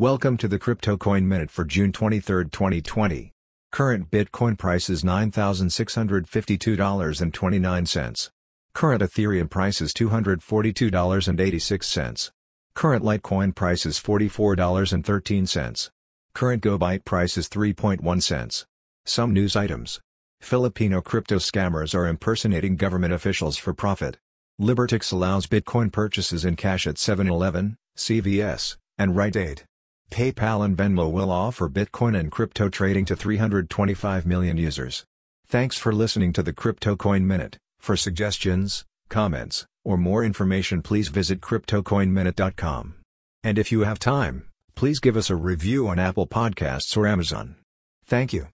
Welcome to the Crypto Coin Minute for June 23, 2020. Current Bitcoin price is $9,652.29. Current Ethereum price is $242.86. Current Litecoin price is $44.13. Current GoByte price is 3.1 cents. Some news items. Filipino crypto scammers are impersonating government officials for profit. LibertyX allows Bitcoin purchases in cash at 7-Eleven, CVS, and Rite Aid. PayPal and Venmo will offer Bitcoin and crypto trading to 325 million users. Thanks for listening to the Crypto Coin Minute. For suggestions, comments, or more information please visit cryptocoinminute.com. And if you have time, please give us a review on Apple Podcasts or Amazon. Thank you.